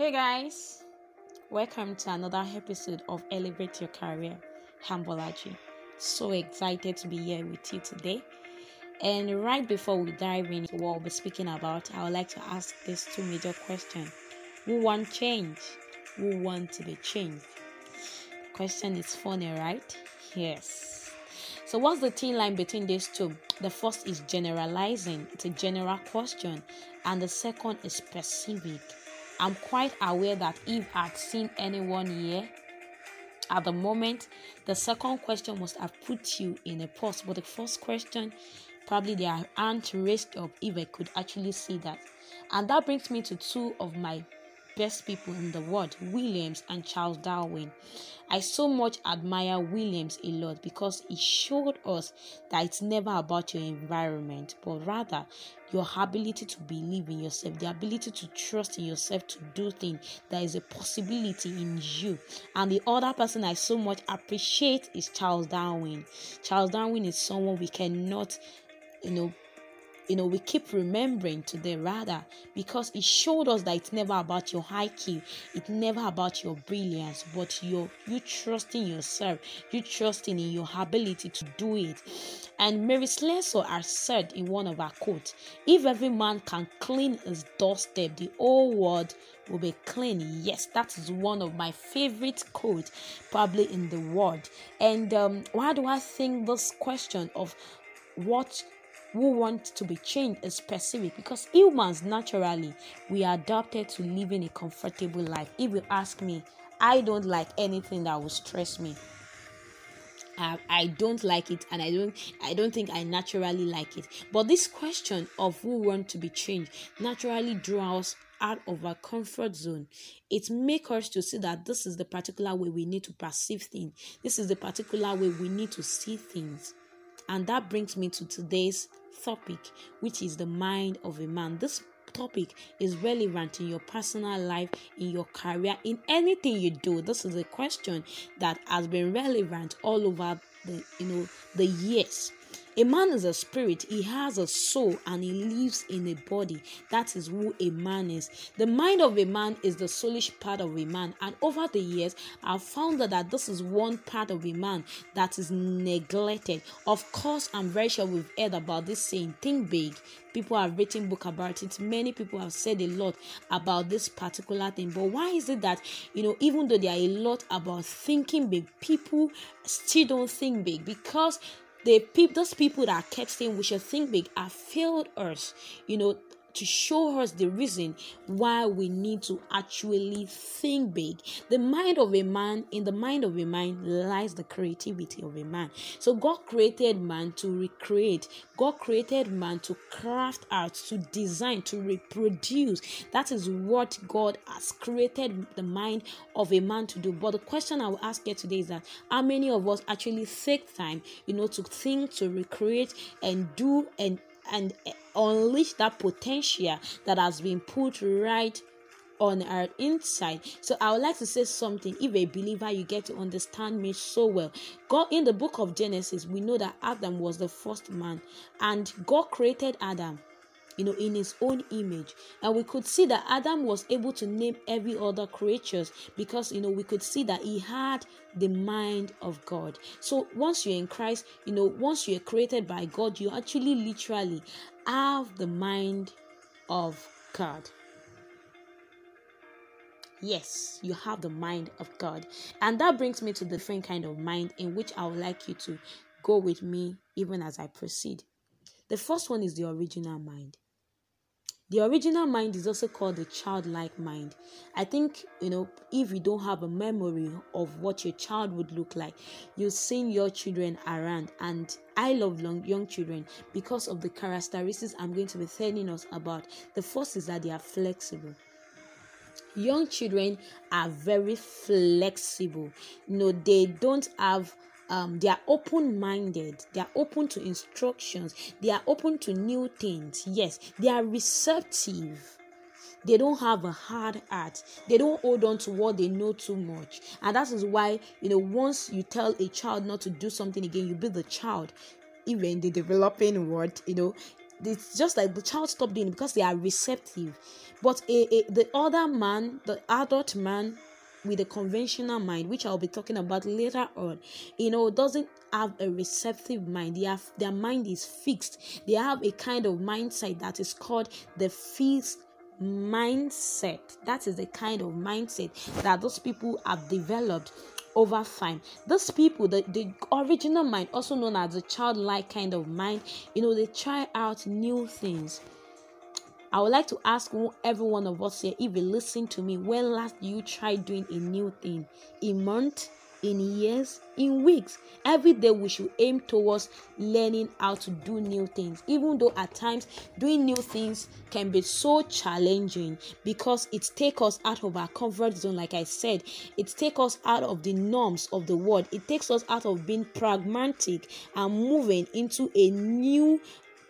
Hey guys, welcome to another episode of Elevate Your Career, Hambolaji. So excited to be here with you today. And right before we dive into what we'll be speaking about, I would like to ask these two major questions. Who want change? Who want to be changed? Question is funny, right? Yes. So what's the thin line between these two? The first is generalizing, it's a general question, and the second is specific I'm quite aware that if I'd seen anyone here at the moment, the second question must have put you in a pause. But the first question, probably their hand raised up if I could actually see that. And that brings me to two of my best people in the world, Williams and Charles Darwin. I so much admire Williams a lot because he showed us that it's never about your environment, but rather your ability to believe in yourself, the ability to trust in yourself to do things. There is a possibility in you. And the other person I so much appreciate is Charles Darwin. Charles Darwin is someone we cannot, you know, you know, we keep remembering today rather because it showed us that it's never about your IQ, it's never about your brilliance, but your you trusting yourself, you trusting in your ability to do it. And Mary Slessor has said in one of her quotes, if every man can clean his doorstep, the whole world will be clean. Yes, that is one of my favorite quotes probably in the world. And um, why do I think this question of what who want to be changed is specific because humans naturally we are adapted to living a comfortable life. If you ask me, I don't like anything that will stress me. I, I don't like it and I don't I don't think I naturally like it. But this question of who want to be changed naturally draws us out of our comfort zone. It makes us to see that this is the particular way we need to perceive things. This is the particular way we need to see things. And that brings me to today's topic, which is the mind of a man. This topic is relevant in your personal life, in your career, in anything you do. This is a question that has been relevant all over the you know the years. A man is a spirit, he has a soul, and he lives in a body. That is who a man is. The mind of a man is the soulish part of a man, and over the years, I've found that this is one part of a man that is neglected. Of course, I'm very sure we've heard about this saying, think big. People have written book about it. Many people have said a lot about this particular thing. But why is it that you know, even though there are a lot about thinking big, people still don't think big because the people those people that kept saying we should think big have failed us you know to show us the reason why we need to actually think big. The mind of a man, in the mind of a man, lies the creativity of a man. So, God created man to recreate, God created man to craft art, to design, to reproduce. That is what God has created the mind of a man to do. But the question I will ask you today is that how many of us actually take time, you know, to think, to recreate, and do and and unleash that potential that has been put right on our inside. So I would like to say something. If a believer, you get to understand me so well. God in the book of Genesis, we know that Adam was the first man, and God created Adam you know, in his own image. And we could see that Adam was able to name every other creatures because, you know, we could see that he had the mind of God. So once you're in Christ, you know, once you're created by God, you actually literally have the mind of God. Yes, you have the mind of God. And that brings me to the different kind of mind in which I would like you to go with me even as I proceed. The first one is the original mind. The original mind is also called the childlike mind. I think, you know, if you don't have a memory of what your child would look like, you've seen your children around. And I love young, young children because of the characteristics I'm going to be telling us about. The first is that they are flexible young children are very flexible you know they don't have um, they are open minded they are open to instructions they are open to new things. Yes they are receptive. They don't have a hard heart. They don't hold on to what they know too much. And that is why you know once you tell a child not to do something again you build the child even the developing world you know. It's just like the child stopped doing because they are receptive. But a, a the other man the adult man with a conventional mind which i'll be talking about later on you know doesn't have a receptive mind they have their mind is fixed they have a kind of mindset that is called the fixed mindset that is the kind of mindset that those people have developed over time. Those people, the, the original mind, also known as the childlike kind of mind, you know, they try out new things. I would like to ask every one of us here if you listen to me, when last you tried doing a new thing? In month? in years, in weeks. Every day we should aim towards learning how to do new things, even though at times doing new things can be so challenging because it takes us out of our comfort zone. Like I said, it takes us out of the norms of the world, it takes us out of being pragmatic and moving into a new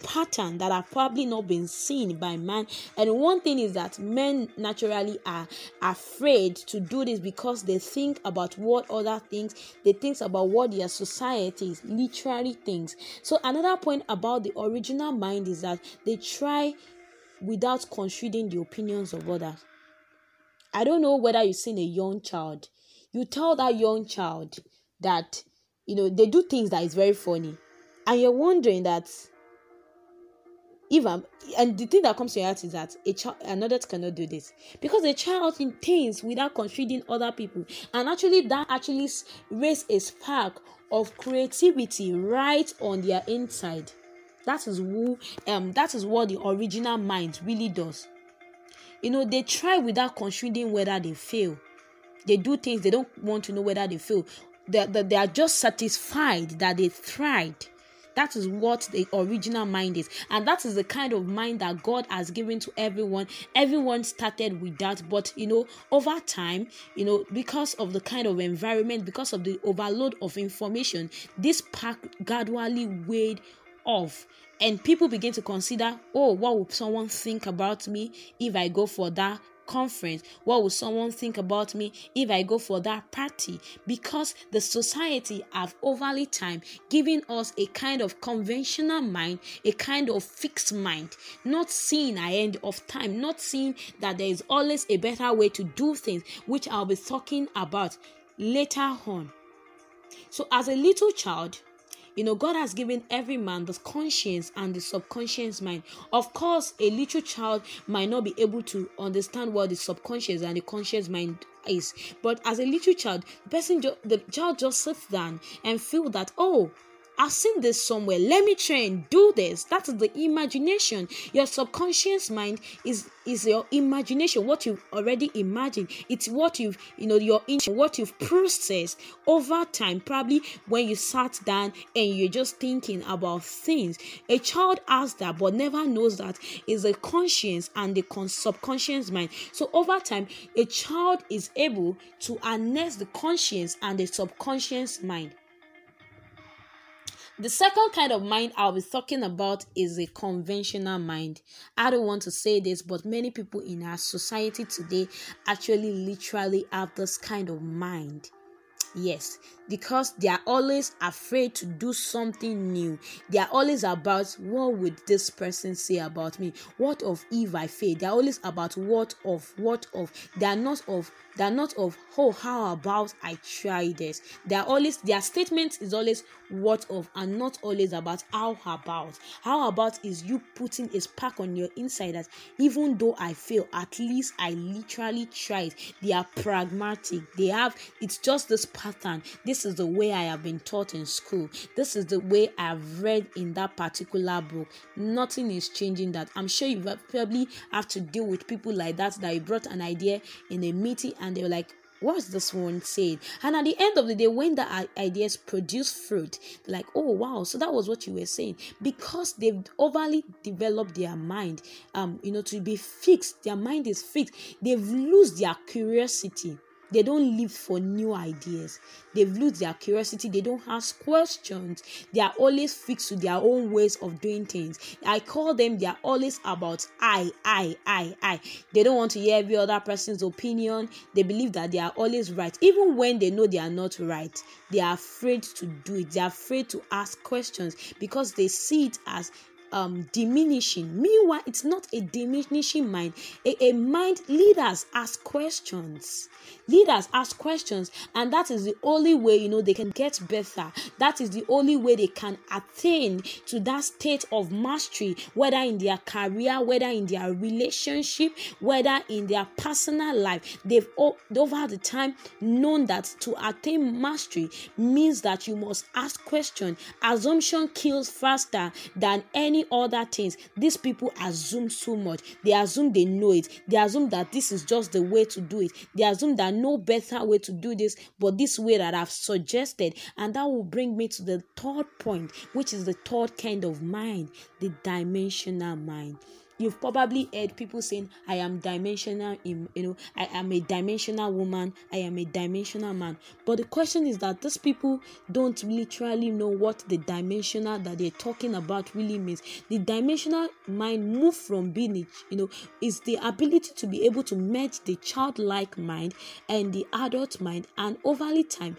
pattern that have probably not been seen by man. And one thing is that men naturally are afraid to do this because they think about what other things they think about what their societies literally thinks. So another point about the original mind is that they try without considering the opinions of others. I don't know whether you've seen a young child. You tell that young child that you know they do things that is very funny. And you're wondering that I'm and the thing that comes to your heart is that a child another cannot do this. Because a child thinks without considering other people. And actually that actually raise a spark of creativity right on their inside. That is who um that is what the original mind really does. You know they try without considering whether they fail. They do things they don't want to know whether they fail. They, they, they are just satisfied that they tried that is what the original mind is. And that is the kind of mind that God has given to everyone. Everyone started with that, but you know, over time, you know, because of the kind of environment, because of the overload of information, this pack gradually weighed off and people begin to consider oh what would someone think about me if i go for that conference? What will someone think about me if I go for that party? Because the society have overly time given us a kind of conventional mind, a kind of fixed mind, not seeing a end of time, not seeing that there is always a better way to do things, which I'll be talking about later on. So, as a little child, you know, God has given every man the conscience and the subconscious mind. Of course, a little child might not be able to understand what the subconscious and the conscious mind is, but as a little child, the person, the child just sits down and feel that, oh, I've seen this somewhere. Let me try and do this. That is the imagination. Your subconscious mind is is your imagination. What you've already imagined. It's what you've you know your what you've processed over time. Probably when you sat down and you're just thinking about things. A child has that, but never knows that is a conscience and the subconscious mind. So over time, a child is able to harness the conscience and the subconscious mind. The second kind of mind I'll be talking about is a conventional mind. I don't want to say this, but many people in our society today actually literally have this kind of mind. Yes, because they are always afraid to do something new. They are always about what would this person say about me? What of if I fail? They are always about what of, what of. They are not of, they are not of, oh, how about I try this? They are always, their statement is always what of and not always about how about. How about is you putting a spark on your inside that even though I fail, at least I literally tried. They are pragmatic. They have, it's just this pattern. This this is the way I have been taught in school. This is the way I've read in that particular book. Nothing is changing that. I'm sure you probably have to deal with people like that that you brought an idea in a meeting and they were like, what's this one saying? And at the end of the day, when the ideas produce fruit, like, oh wow, so that was what you were saying. Because they've overly developed their mind, um, you know, to be fixed, their mind is fixed, they've lost their curiosity they don't live for new ideas. They've lost their curiosity. They don't ask questions. They are always fixed to their own ways of doing things. I call them, they are always about I, I, I, I. They don't want to hear every other person's opinion. They believe that they are always right. Even when they know they are not right, they are afraid to do it. They are afraid to ask questions because they see it as um diminishing meanwhile it's not a diminishing mind a, a mind leaders ask questions leaders ask questions and that is the only way you know they can get better. That is the only way they can attain to that state of mastery whether in their career whether in their relationship whether in their personal life. They've over the time known that to attain mastery means that you must ask questions. Assumption kills faster than any other things. These people assume so much. They assume they know it. They assume that this is just the way to do it. They assume that no better way to do this but this way that I've suggested. And that will bring me to the third point, which is the third kind of mind, the dimensional mind you've probably heard people saying i am dimensional you know i am a dimensional woman i am a dimensional man. But the question is that these people don't literally know what the dimensional that they're talking about really means. The dimensional mind move from being you know is the ability to be able to merge the childlike mind and the adult mind and over time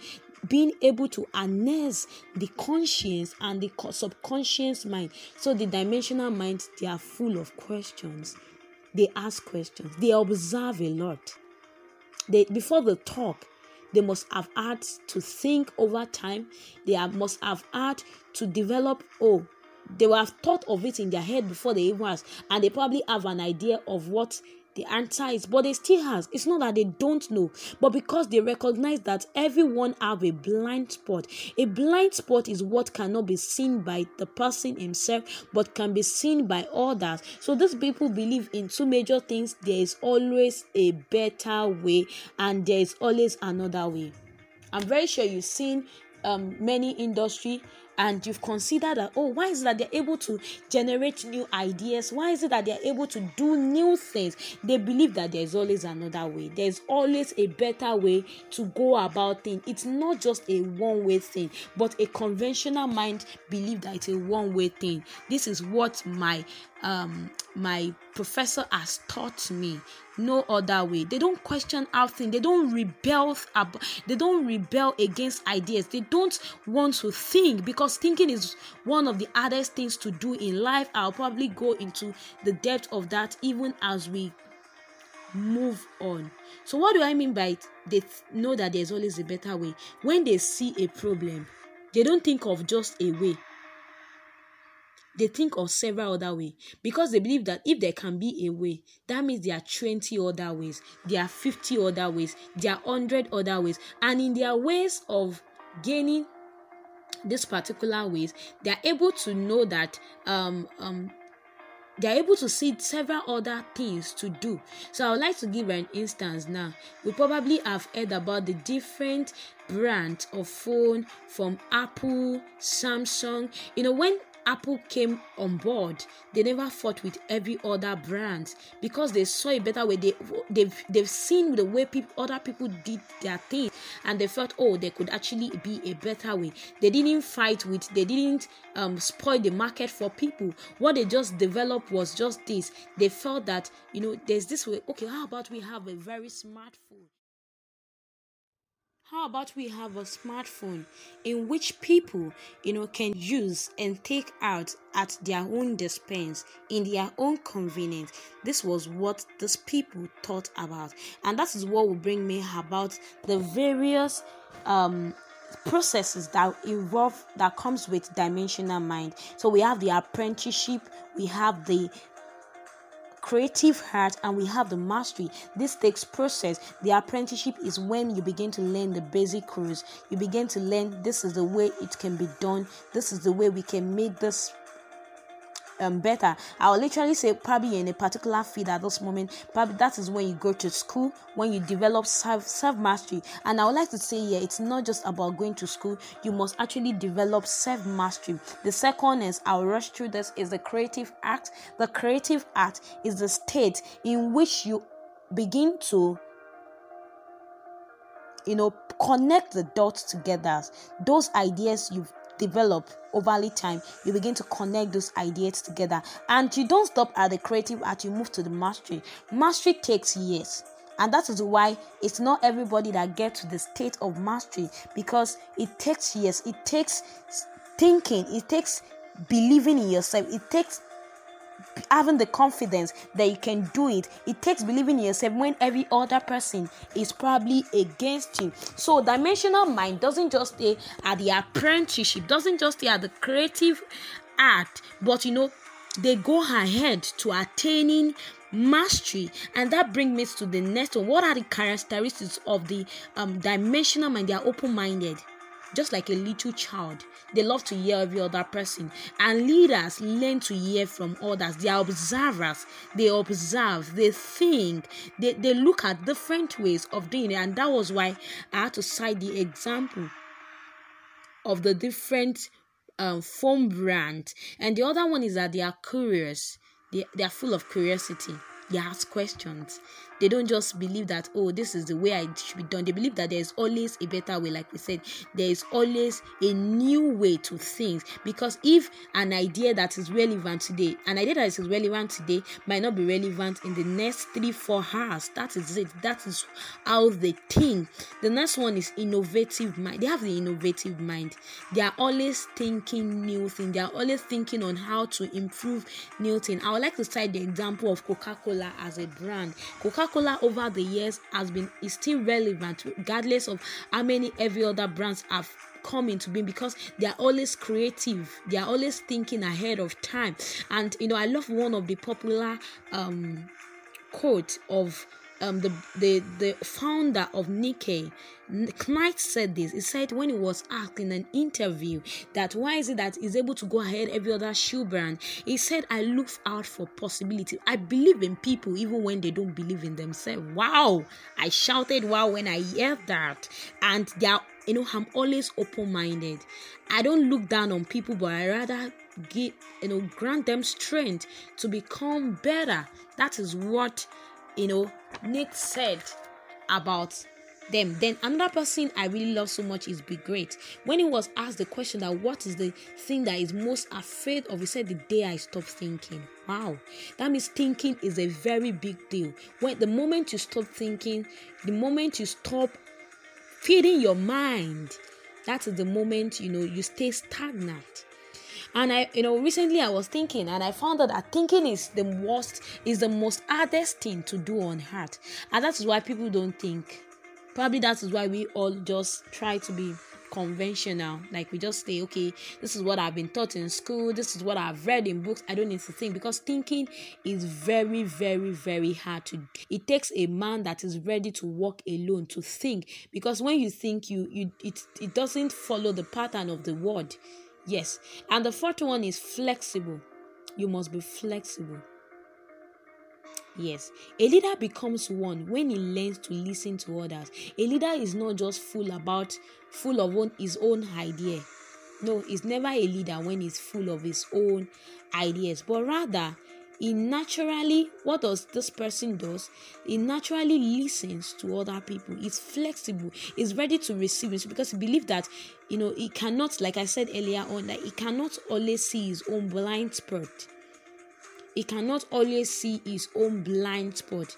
being able to harness the conscience and the subconscious mind. So the dimensional minds they are full of questions. They ask questions. They observe a lot. They before they talk, they must have had to think over time. They have, must have had to develop. Oh, they will have thought of it in their head before they even ask, and they probably have an idea of what the answer is but they still has. It's not that they don't know but because they recognize that everyone have a blind spot. A blind spot is what cannot be seen by the person himself but can be seen by others. So these people believe in two major things. There is always a better way and there is always another way. I'm very sure you've seen um, many industry and you've considered that oh why is it that they're able to generate new ideas? Why is it that they're able to do new things? They believe that there's always another way. There's always a better way to go about things. It's not just a one way thing but a conventional mind believe that it's a one way thing. This is what my um my professor has taught me no other way. They don't question thing they don't rebel ab- they don't rebel against ideas. They don't want to think because thinking is one of the hardest things to do in life. I'll probably go into the depth of that even as we move on. So what do i mean by it they know that there's always a better way? When they see a problem they don't think of just a way they think of several other ways because they believe that if there can be a way that means there are 20 other ways there are 50 other ways there are 100 other ways and in their ways of gaining these particular ways they are able to know that um, um, they are able to see several other things to do. So I would like to give an instance now. We probably have heard about the different brands of phone from Apple, Samsung. You know, when Apple came on board, they never fought with every other brand because they saw a better way. They they've they've seen the way people other people did their thing and they felt oh there could actually be a better way. They didn't fight with they didn't um spoil the market for people. What they just developed was just this. They felt that you know there's this way. Okay, how about we have a very smartphone? How about we have a smartphone in which people you know can use and take out at their own dispense in their own convenience? This was what these people thought about. And that is what will bring me about the various um processes that involve that comes with dimensional mind. So we have the apprenticeship we have the creative heart and we have the mastery. This takes process. The apprenticeship is when you begin to learn the basic rules. You begin to learn this is the way it can be done. This is the way we can make this um, better. I'll literally say probably in a particular field at this moment. Probably that is when you go to school, when you develop self self mastery. And I would like to say here, it's not just about going to school. You must actually develop self mastery. The second is I'll rush through this is the creative act. The creative act is the state in which you begin to you know connect the dots together those ideas you've develop over time you begin to connect those ideas together. And you don't stop at the creative art you move to the mastery. Mastery takes years. And that is why it's not everybody that gets to the state of mastery because it takes years. It takes thinking. It takes believing in yourself. It takes having the confidence that you can do it. It takes believing in yourself when every other person is probably against you. So, dimensional mind doesn't just stay at the apprenticeship, doesn't just stay at the creative art, but you know, they go ahead to attaining mastery and that brings me to the next one what are the characteristics of the um dimensional mind they are open-minded just like a little child. They love to hear every other person. And leaders learn to hear from others. They are observers. They observe, they think, they, they look at different ways of doing it. And that was why I had to cite the example of the different um, phone brand. And the other one is that they are curious. They, they are full of curiosity. They ask questions they don't just believe that oh this is the way it should be done. They believe that there is always a better way like we said. There is always a new way to things because if an idea that is relevant today an idea that is relevant today might not be relevant in the next three four hours. That is it. That is how they think. The next one is innovative mind. They have the innovative mind. They are always thinking new things. They are always thinking on how to improve new things i would like to cite the example of coca-cola as a brand. Coca Coca-Cola over the years has been is still relevant regardless of how many every other brands have come into being because they are always creative. They are always thinking ahead of time. And you know i love one of the popular um quote of um, the, the the founder of Nike, Knight said this. He said when he was asked in an interview that why is it that he's able to go ahead every other shoe brand, he said, I look out for possibility. I believe in people even when they don't believe in themselves. Wow! I shouted wow when I heard that. And they are you know, I'm always open-minded. I don't look down on people, but I rather give you know grant them strength to become better. That is what you know Nick said about them. Then another person I really love so much is Be Great. When he was asked the question that what is the thing that is most afraid of, he said the day I stop thinking. Wow, that means thinking is a very big deal. When the moment you stop thinking, the moment you stop feeding your mind, that is the moment you know you stay stagnant and i you know recently i was thinking and i found out that thinking is the worst is the most hardest thing to do on earth and that is why people don't think. Probably that is why we all just try to be conventional. Like we just say okay this is what i've been taught in school. This is what i've read in books. I don't need to think because thinking is very very very hard to do. it takes a man that is ready to walk alone to think because when you think you you it, it doesn't follow the pattern of the word Yes. And the fourth one is flexible. You must be flexible. Yes, a leader becomes one when he learns to listen to others. A leader is not just full about full of own, his own idea. No, he's never a leader when he's full of his own ideas, but rather he naturally what does this person does? He naturally listens to other people. He's flexible. He's ready to receive it because he believes that you know he cannot like i said earlier on that he cannot always see his own blind spot. He cannot always see his own blind spot.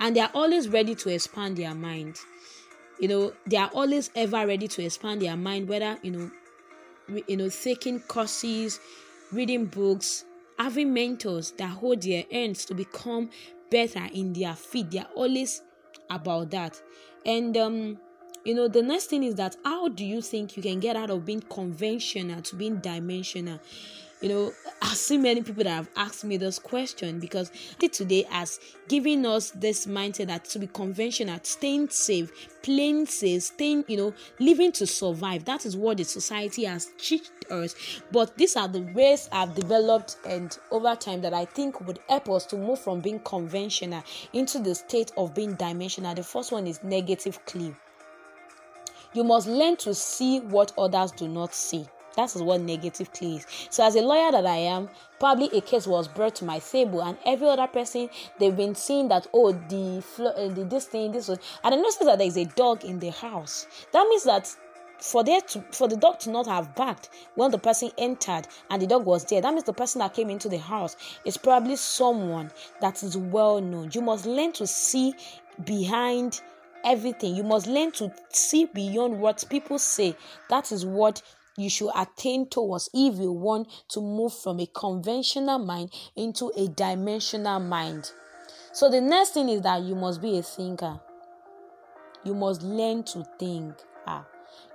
And they are always ready to expand their mind. You know they are always ever ready to expand their mind whether you know you know taking courses reading books having mentors that hold their hands to become better in their feet. They are always about that. And um, you know, the next thing is that how do you think you can get out of being conventional to being dimensional? You know i've seen many people that have asked me this question because today has given us this mindset that to be conventional staying safe playing safe staying you know living to survive. That is what the society has teach us. But these are the ways i've developed and over time that i think would help us to move from being conventional into the state of being dimensional. The first one is negative clue you must learn to see what others do not see that is what negative is. So, as a lawyer that I am, probably a case was brought to my table, and every other person they've been seeing that oh the, uh, the this thing this was, and I noticed that there is a dog in the house. That means that for there to for the dog to not have barked when the person entered and the dog was there that means the person that came into the house is probably someone that is well known you must learn to see behind everything you must learn to see beyond what people say that is what you should attain towards if you want to move from a conventional mind into a dimensional mind. So the next thing is that you must be a thinker. You must learn to think. Ah,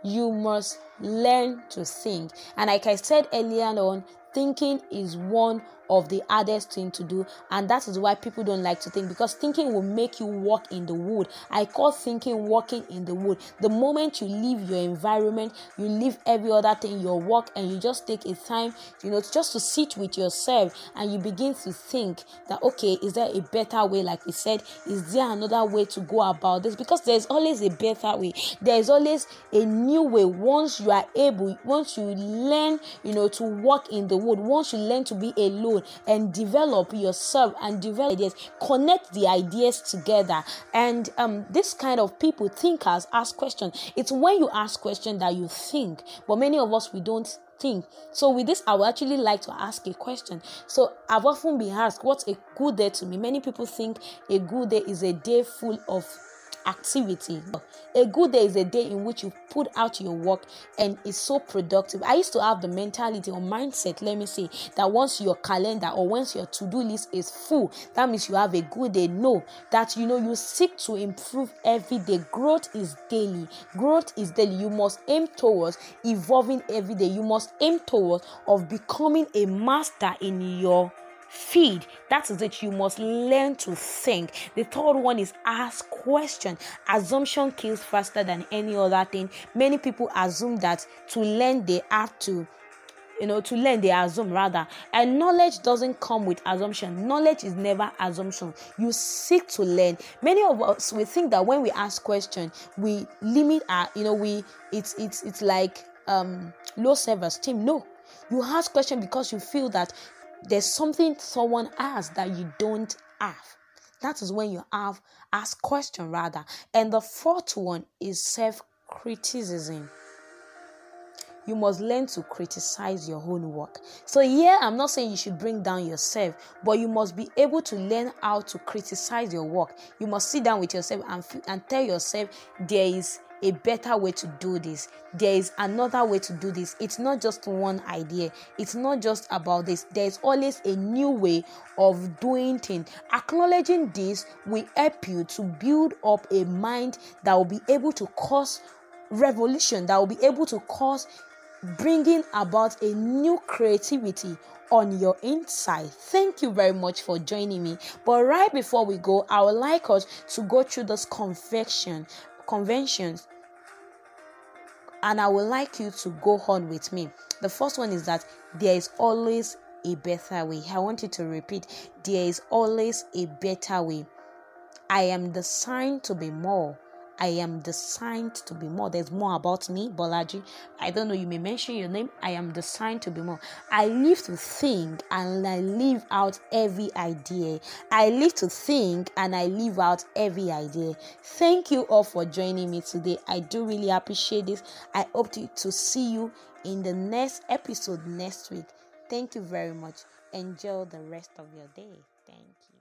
you must learn to think. And like I said earlier on, thinking is one of the hardest thing to do. And that is why people don't like to think because thinking will make you walk in the wood. I call thinking walking in the wood. The moment you leave your environment you leave every other thing your work and you just take a time you know just to sit with yourself and you begin to think that okay is there a better way? Like we said is there another way to go about this? Because there's always a better way. There's always a new way. Once you are able once you learn you know to walk in the wood once you learn to be alone and develop yourself and develop ideas connect the ideas together. And um, this kind of people thinkers ask questions it's when you ask questions that you think but many of us we don't think. So with this i would actually like to ask a question. So i've often been asked what's a good day to me? Many people think a good day is a day full of activity. A good day is a day in which you put out your work and it's so productive. I used to have the mentality or mindset, let me say, that once your calendar or once your to do list is full, that means you have a good day. No, that you know you seek to improve every day. Growth is daily. Growth is daily. You must aim towards evolving every day. You must aim towards of becoming a master in your feed. That is it. You must learn to think. The third one is ask question. Assumption kills faster than any other thing. Many people assume that to learn they have to you know to learn they assume rather. And knowledge doesn't come with assumption. Knowledge is never assumption. You seek to learn. Many of us we think that when we ask question we limit our you know we it's it's it's like um low self-esteem. No. You ask question because you feel that there's something someone has that you don't have. That is when you have ask question rather. And the fourth one is self-criticism. You must learn to criticize your own work. So, here I'm not saying you should bring down yourself, but you must be able to learn how to criticize your work. You must sit down with yourself and, and tell yourself there is a better way to do this. There is another way to do this. It's not just one idea. It's not just about this. There's always a new way of doing things. Acknowledging this will help you to build up a mind that will be able to cause revolution, that will be able to cause bringing about a new creativity on your inside. Thank you very much for joining me. But right before we go, I would like us to go through this convection conventions and I would like you to go on with me. The first one is that there is always a better way. I want you to repeat there is always a better way. I am designed to be more. I am designed to be more. There's more about me, Bolaji. I don't know, you may mention your name. I am designed to be more. I live to think and I live out every idea. I live to think and I live out every idea. Thank you all for joining me today. I do really appreciate this. I hope to, to see you in the next episode next week. Thank you very much. Enjoy the rest of your day. Thank you.